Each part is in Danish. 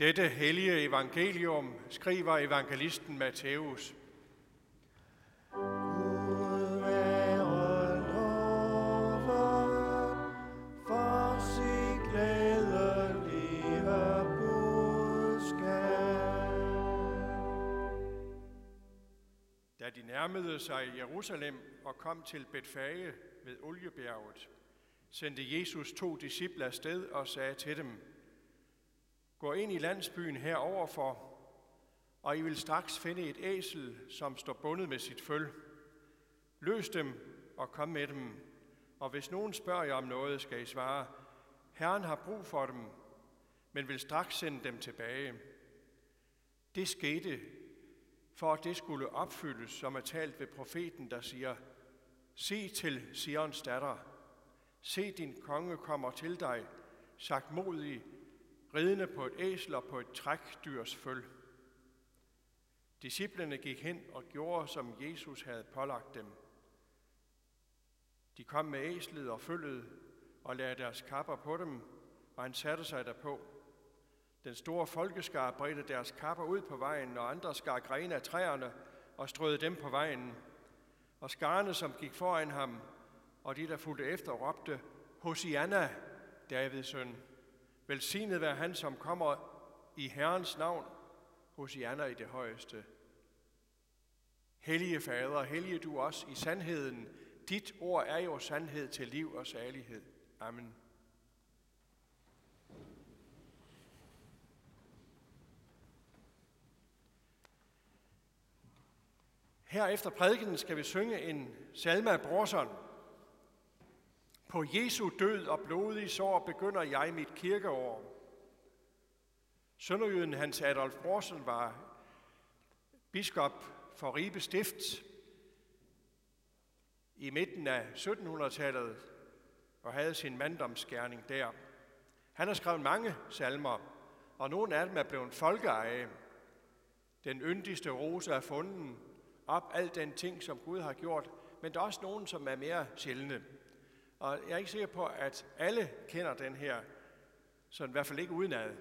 Dette hellige evangelium skriver evangelisten Matthæus. Da de nærmede sig Jerusalem og kom til Betfage ved Oliebjerget, sendte Jesus to disciple afsted og sagde til dem, Gå ind i landsbyen heroverfor, og I vil straks finde et æsel, som står bundet med sit føl. Løs dem og kom med dem, og hvis nogen spørger jer om noget, skal I svare, Herren har brug for dem, men vil straks sende dem tilbage. Det skete, for at det skulle opfyldes, som er talt ved profeten, der siger, Se til Sions datter, se din konge kommer til dig, sagt modig, ridende på et æsel og på et trækdyrs føl. Disciplerne gik hen og gjorde, som Jesus havde pålagt dem. De kom med æslet og følget og lagde deres kapper på dem, og han satte sig derpå. Den store folkeskar bredte deres kapper ud på vejen, og andre skar grene af træerne og strøede dem på vejen. Og skarne, som gik foran ham, og de, der fulgte efter, råbte, Hosianna, Davids søn. Velsignet være han, som kommer i Herrens navn, hos Janna i det højeste. Hellige Fader, hellige du os i sandheden. Dit ord er jo sandhed til liv og salighed. Amen. Her efter prædikenen skal vi synge en salme af Brorson. På Jesu død og blodige sår begynder jeg mit kirkeår. Sønderjyden Hans Adolf Brorson var biskop for Ribe Stift i midten af 1700-tallet og havde sin manddomsgærning der. Han har skrevet mange salmer, og nogle af dem er blevet folkeeje. Den yndigste rose er fundet, op alt den ting, som Gud har gjort, men der er også nogen, som er mere sjældne. Og jeg er ikke sikker på, at alle kender den her, så i hvert fald ikke udenad.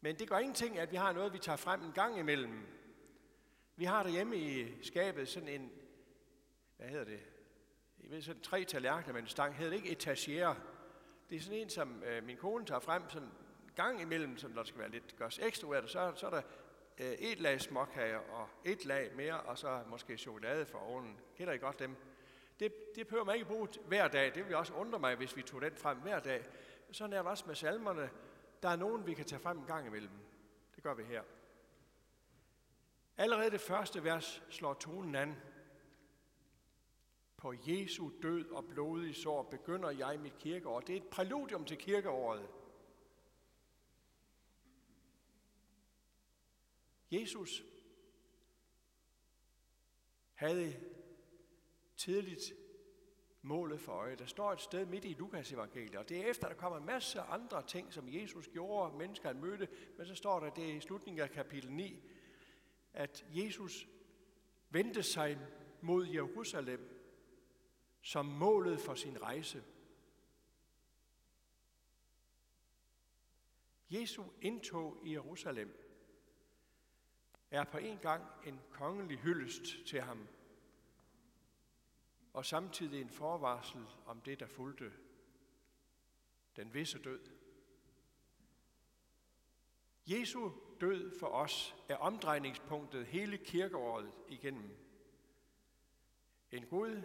Men det gør ingenting, at vi har noget, vi tager frem en gang imellem. Vi har derhjemme i skabet sådan en, hvad hedder det? Jeg ved, sådan tre tallerkener med en stang. Hedder det ikke etagere? Det er sådan en, som øh, min kone tager frem sådan en gang imellem, så der skal være lidt gørs ekstra ud af det. Så, så er der øh, et lag småkager og et lag mere, og så måske chokolade for ovnen. Kender I godt dem? Det, det behøver man ikke bruge hver dag. Det vil også undre mig, hvis vi tog den frem hver dag. Sådan er det også med salmerne. Der er nogen, vi kan tage frem en gang imellem. Det gør vi her. Allerede det første vers slår tonen an. På Jesu død og blodige sår begynder jeg mit kirkeår. Det er et præludium til kirkeåret. Jesus havde tidligt målet for øje. Der står et sted midt i Lukas evangeliet, og det er efter, der kommer en masse andre ting, som Jesus gjorde, mennesker han mødte, men så står der det i slutningen af kapitel 9, at Jesus vendte sig mod Jerusalem som målet for sin rejse. Jesu indtog i Jerusalem er på en gang en kongelig hyldest til ham, og samtidig en forvarsel om det, der fulgte den visse død. Jesu død for os er omdrejningspunktet hele kirkeåret igennem. En Gud,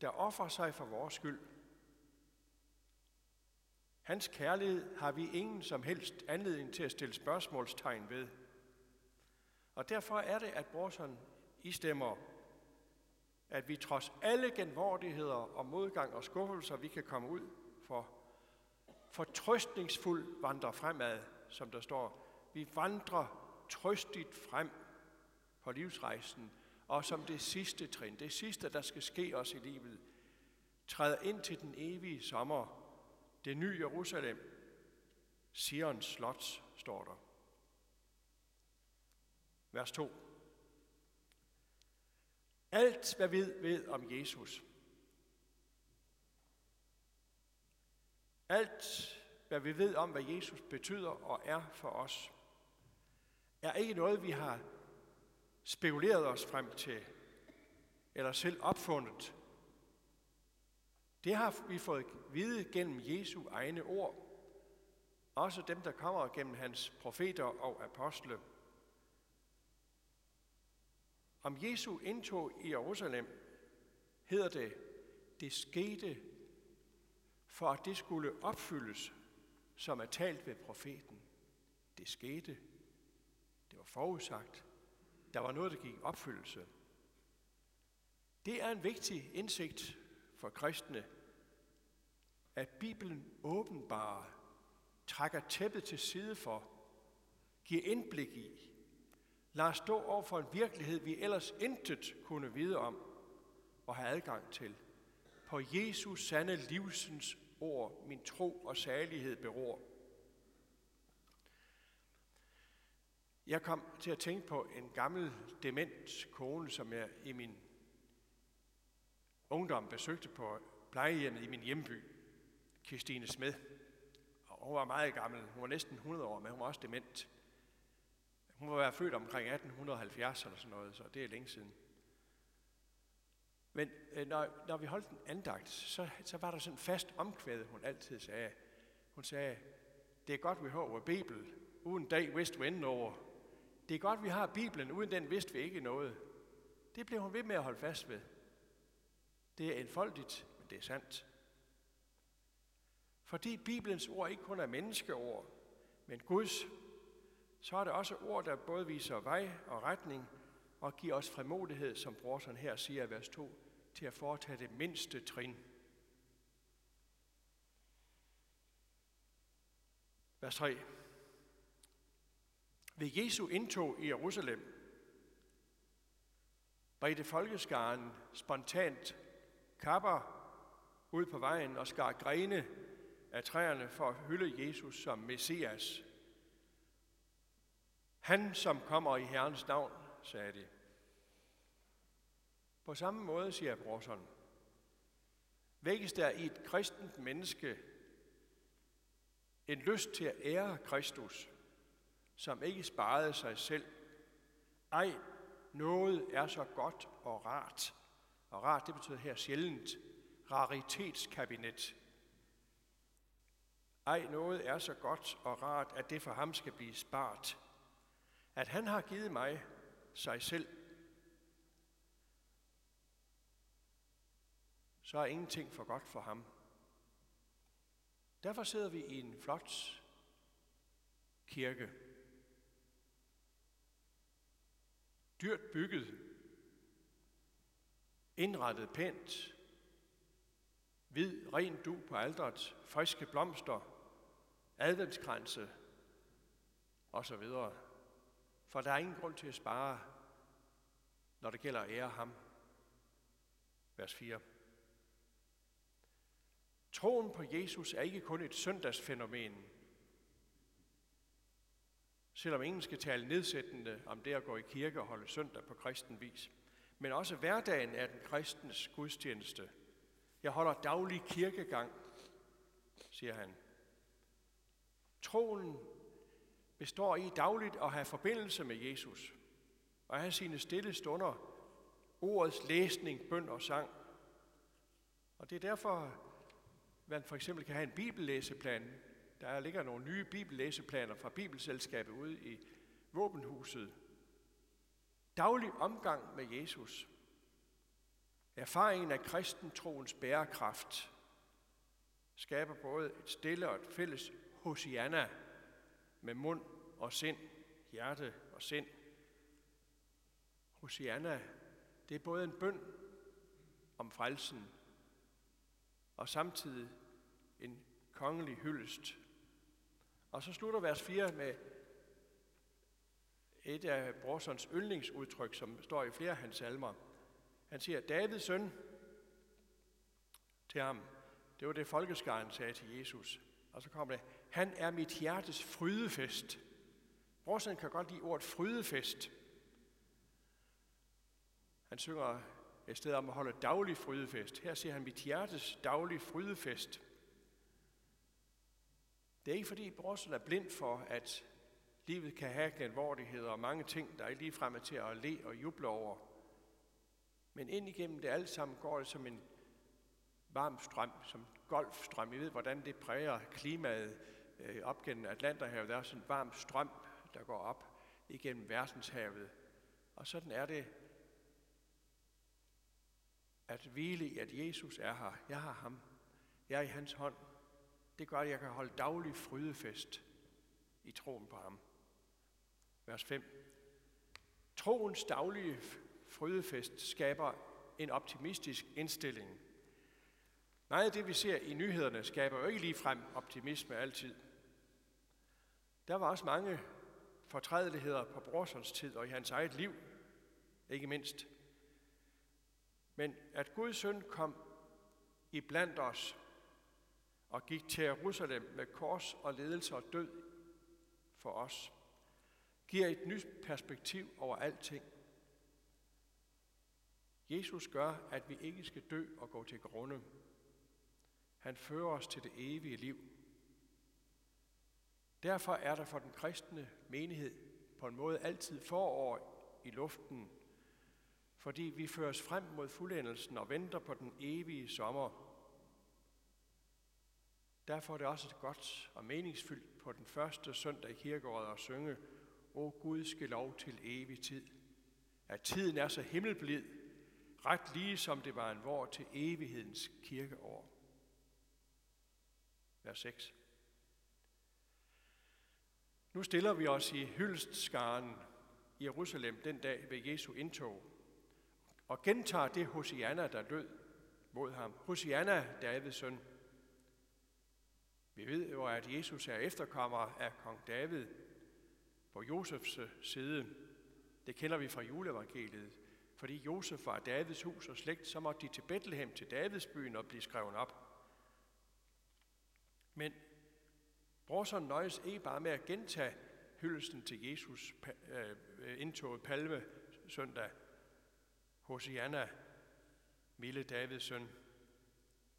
der offrer sig for vores skyld. Hans kærlighed har vi ingen som helst anledning til at stille spørgsmålstegn ved. Og derfor er det, at Brorson istemmer, at vi trods alle genvordigheder og modgang og skuffelser, vi kan komme ud for, fortrøstningsfuld vandrer fremad, som der står. Vi vandrer trøstigt frem på livsrejsen, og som det sidste trin, det sidste, der skal ske os i livet, træder ind til den evige sommer, det nye Jerusalem, Sions slot, står der. Vers 2. Alt, hvad vi ved om Jesus, alt, hvad vi ved om, hvad Jesus betyder og er for os, er ikke noget, vi har spekuleret os frem til, eller selv opfundet. Det har vi fået vide gennem Jesu egne ord, også dem, der kommer gennem hans profeter og apostle. Om Jesu indtog i Jerusalem hedder det, det skete for at det skulle opfyldes, som er talt ved profeten. Det skete. Det var forudsagt. Der var noget, der gik opfyldelse. Det er en vigtig indsigt for kristne, at Bibelen åbenbare trækker tæppet til side for, giver indblik i, lader stå over for en virkelighed, vi ellers intet kunne vide om og have adgang til. På Jesus sande livsens ord, min tro og særlighed beror. Jeg kom til at tænke på en gammel dement kone, som jeg i min ungdom besøgte på plejehjemmet i min hjemby, Christine Smed. Og hun var meget gammel. Hun var næsten 100 år, men hun var også dement. Hun være født omkring 1870 eller sådan noget, så det er længe siden. Men øh, når, når vi holdt en andagt, så, så var der sådan en fast omkvæd, hun altid sagde. Hun sagde, det er godt, vi har vores Bibel. Uden dag vidste vi enden over. Det er godt, vi har Bibelen. Uden den vidste vi ikke noget. Det blev hun ved med at holde fast ved. Det er enfoldigt, men det er sandt. Fordi Bibelens ord ikke kun er menneskeord, men Guds, så er det også ord, der både viser vej og retning og giver os frimodighed, som brorsen her siger i vers 2, til at foretage det mindste trin. Vers 3. Ved Jesu indtog i Jerusalem bredte folkeskaren spontant kapper ud på vejen og skar grene af træerne for at hylde Jesus som Messias. Han, som kommer i Herrens navn, sagde de. På samme måde, siger Brorson, vækkes der i et kristent menneske en lyst til at ære Kristus, som ikke sparede sig selv. Ej, noget er så godt og rart. Og rart, det betyder her sjældent. Raritetskabinet. Ej, noget er så godt og rart, at det for ham skal blive spart. At han har givet mig sig selv så er ingenting for godt for ham. Derfor sidder vi i en flot kirke. Dyrt bygget, indrettet pænt, hvid, ren du på aldret, friske blomster, adventskranse osv. For der er ingen grund til at spare, når det gælder at ære ham. Vers 4. Troen på Jesus er ikke kun et søndagsfænomen, selvom ingen skal tale nedsættende om det at gå i kirke og holde søndag på kristen vis. Men også hverdagen er den kristens gudstjeneste. Jeg holder daglig kirkegang, siger han. Troen består i dagligt at have forbindelse med Jesus og have sine stille stunder, ordets læsning, bøn og sang. Og det er derfor, man for eksempel kan have en bibellæseplan. Der ligger nogle nye bibellæseplaner fra Bibelselskabet ude i våbenhuset. Daglig omgang med Jesus. Erfaringen af kristentroens bærekraft skaber både et stille og et fælles hosianna med mund og sind, hjerte og sind. Hosianna, det er både en bøn om frelsen og samtidig en kongelig hyldest. Og så slutter vers 4 med et af Brorsons yndlingsudtryk, som står i flere af hans salmer. Han siger, Davids søn til ham, det var det folkeskaren sagde til Jesus. Og så kommer det, han er mit hjertes frydefest. Brorsen kan godt lide ordet frydefest. Han synger et sted om at holde daglig frydefest. Her ser han mit hjertes daglig frydefest. Det er ikke fordi Brorsen er blind for, at livet kan have glædvordigheder og mange ting, der ikke lige frem er til at le og juble over. Men ind igennem det alt sammen går det som en varm strøm, som golfstrøm. I ved, hvordan det præger klimaet Øh, op gennem Atlanterhavet. Der er sådan en varm strøm, der går op igennem verdenshavet. Og sådan er det at hvile i, at Jesus er her. Jeg har ham. Jeg er i hans hånd. Det gør, at jeg kan holde daglig frydefest i troen på ham. Vers 5. Troens daglige frydefest skaber en optimistisk indstilling. Meget af det, vi ser i nyhederne, skaber jo ikke lige frem optimisme altid. Der var også mange fortrædeligheder på Brorsons tid og i hans eget liv, ikke mindst. Men at Guds søn kom i blandt os og gik til Jerusalem med kors og ledelse og død for os, giver et nyt perspektiv over alting. Jesus gør, at vi ikke skal dø og gå til grunde. Han fører os til det evige liv. Derfor er der for den kristne menighed på en måde altid forår i luften, fordi vi føres frem mod fuldendelsen og venter på den evige sommer. Derfor er det også godt og meningsfyldt på den første søndag i kirkeåret at synge, O Gud skal lov til evig tid. At tiden er så himmelblid, ret lige som det var en vor til evighedens kirkeår. Vers 6. Nu stiller vi os i hyldstskaren i Jerusalem den dag ved Jesu indtog, og gentager det Hosianna, der lød mod ham. Hosianna, Davids søn. Vi ved jo, at Jesus er efterkommer af kong David på Josefs øh, side. Det kender vi fra juleevangeliet. Fordi Josef var Davids hus og slægt, så måtte de til Bethlehem, til Davidsbyen og blive skrevet op. Men Brorson nøjes ikke bare med at gentage hyldelsen til Jesus øh, indtoget palme søndag. Hosianna, Mille Davids søn.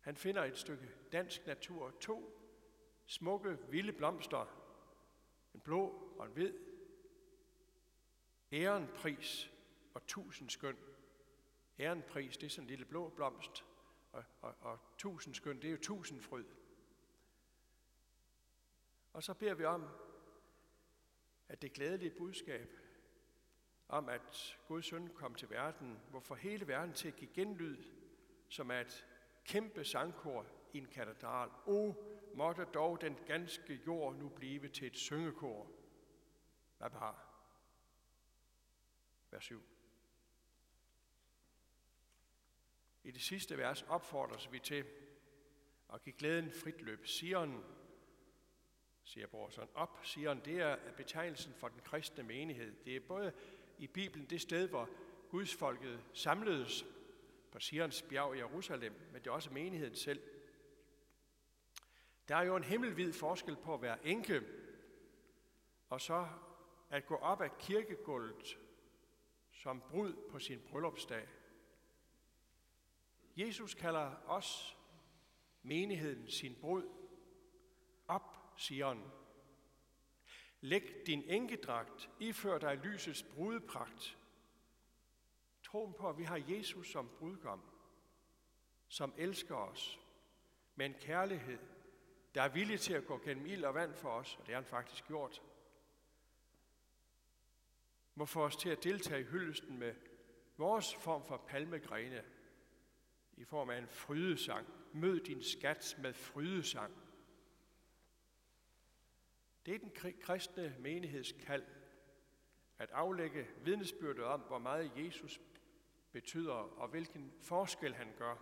Han finder et stykke dansk natur, to smukke, vilde blomster, en blå og en hvid, ærenpris og tusind skøn. Ærenpris, det er sådan en lille blå blomst, og, og, og tusind skøn, det er jo tusind fryd. Og så beder vi om, at det glædelige budskab om, at Guds søn kom til verden, hvor for hele verden til at give genlyd, som er et kæmpe sangkor i en katedral. O, måtte dog den ganske jord nu blive til et syngekor. Hvad har? Vers 7. I det sidste vers opfordres vi til at give glæden frit løb. Sion, siger Brorson. Op, siger han, det er betegnelsen for den kristne menighed. Det er både i Bibelen det sted, hvor Guds folket samledes på Sions bjerg i Jerusalem, men det er også menigheden selv. Der er jo en himmelvid forskel på at være enke, og så at gå op ad kirkegulvet som brud på sin bryllupsdag. Jesus kalder os, menigheden, sin brud. Sion. Læg din enkedragt, ifør dig lysets brudepragt. Troen på, at vi har Jesus som brudgom, som elsker os med en kærlighed, der er villig til at gå gennem ild og vand for os, og det har han faktisk gjort, må få os til at deltage i hyldesten med vores form for palmegrene i form af en frydesang. Mød din skat med frydesang. Det er den kristne menighedskald at aflægge vidnesbyrdet om, hvor meget Jesus betyder og hvilken forskel han gør.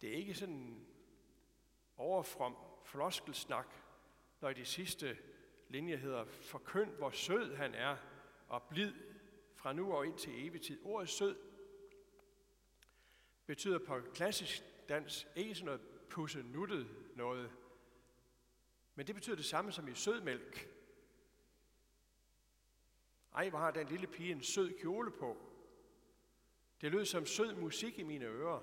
Det er ikke sådan en overfrom floskelsnak, når i de sidste linje hedder, forkynd, hvor sød han er, og blid fra nu og ind til evig tid. Ordet sød betyder på klassisk dans ikke sådan noget pusse nuttet noget, men det betyder det samme som i sødmælk. Ej, hvor har den lille pige en sød kjole på. Det lød som sød musik i mine ører.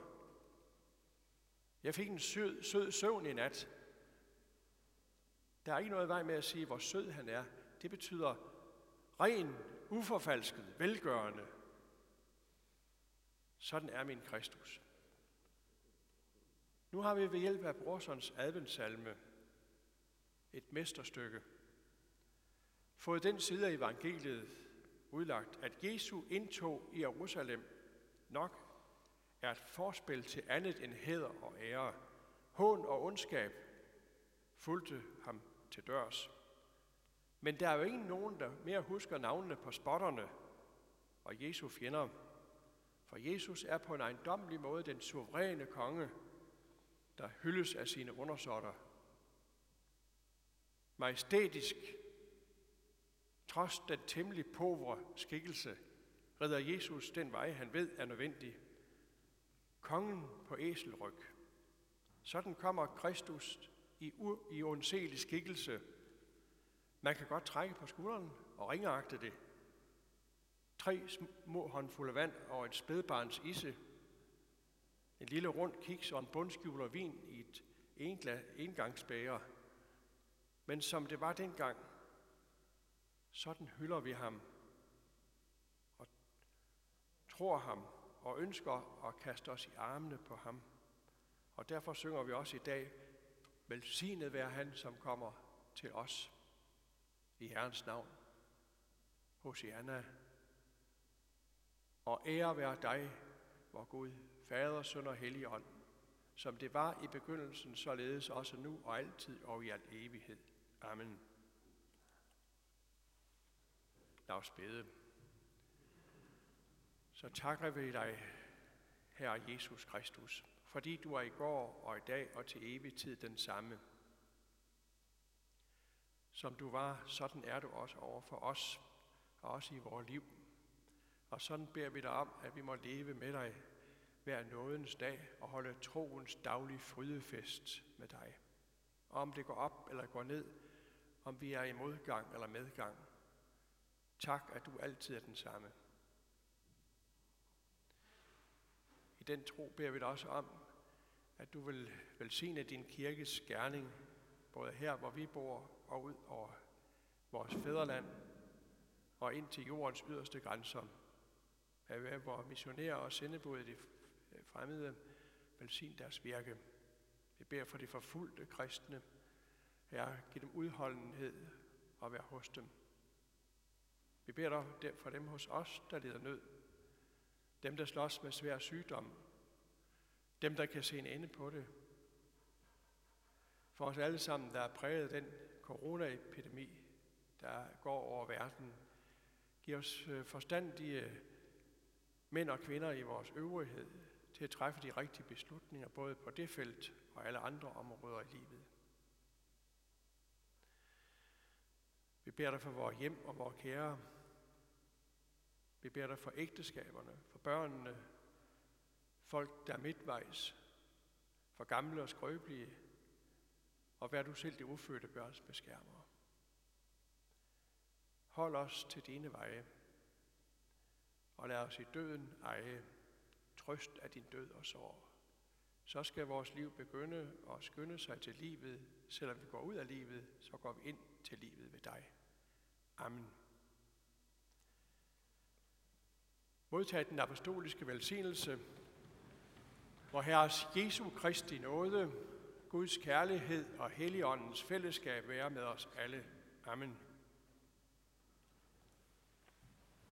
Jeg fik en sød, sød søvn i nat. Der er ikke noget vej med at sige, hvor sød han er. Det betyder ren, uforfalsket, velgørende. Sådan er min Kristus. Nu har vi ved hjælp af Brorsons adventssalme et mesterstykke fået den side af evangeliet udlagt, at Jesu indtog i Jerusalem nok er et forspil til andet end hæder og ære. Hån og ondskab fulgte ham til dørs. Men der er jo ingen nogen, der mere husker navnene på spotterne og Jesu fjender. For Jesus er på en ejendommelig måde den suveræne konge, der hyldes af sine undersåtter. Majestætisk, trods den temmelig povre skikkelse, redder Jesus den vej, han ved er nødvendig. Kongen på æselryg. Sådan kommer Kristus i, i ondselig skikkelse. Man kan godt trække på skulderen og ringeagte det. Tre små håndfulde vand og et spædbarns isse. En lille rund kiks og en bundskjuler vin i et engangsbæger. Men som det var dengang, sådan hylder vi ham og tror ham og ønsker at kaste os i armene på ham. Og derfor synger vi også i dag, velsignet være han, som kommer til os i Herrens navn. Hosianna. Og ære være dig, vor Gud, Fader, Søn og Helligånd, som det var i begyndelsen, således også nu og altid og i al evighed. Amen. Lad os bede. Så takker vi dig, Herre Jesus Kristus, fordi du er i går og i dag og til evig tid den samme. Som du var, sådan er du også over for os, og også i vores liv. Og sådan beder vi dig om, at vi må leve med dig hver nådens dag og holde troens daglige frydefest med dig. Og om det går op eller går ned, om vi er i modgang eller medgang. Tak, at du altid er den samme. I den tro beder vi dig også om, at du vil velsigne din kirkes gerning, både her, hvor vi bor, og ud over vores fædreland, og ind til jordens yderste grænser. At være vores missionærer og sendebud i de fremmede, velsign deres virke. Vi beder for de forfulgte kristne, Herre, giv dem udholdenhed og vær hos dem. Vi beder dig for dem hos os, der lider nød. Dem, der slås med svær sygdom. Dem, der kan se en ende på det. For os alle sammen, der er præget af den coronaepidemi, der går over verden. Giv os øh, forstandige mænd og kvinder i vores øvrighed til at træffe de rigtige beslutninger, både på det felt og alle andre områder i livet. Vi beder dig for vores hjem og vores kære. Vi beder dig for ægteskaberne, for børnene, folk, der er midtvejs, for gamle og skrøbelige, og vær du selv det ufødte børns beskærmer. Hold os til dine veje, og lad os i døden eje trøst af din død og sorg. Så skal vores liv begynde at skynde sig til livet. Selvom vi går ud af livet, så går vi ind til livet ved dig. Amen. Modtag den apostoliske velsignelse, hvor Herres Jesu Kristi nåde, Guds kærlighed og Helligåndens fællesskab være med os alle. Amen.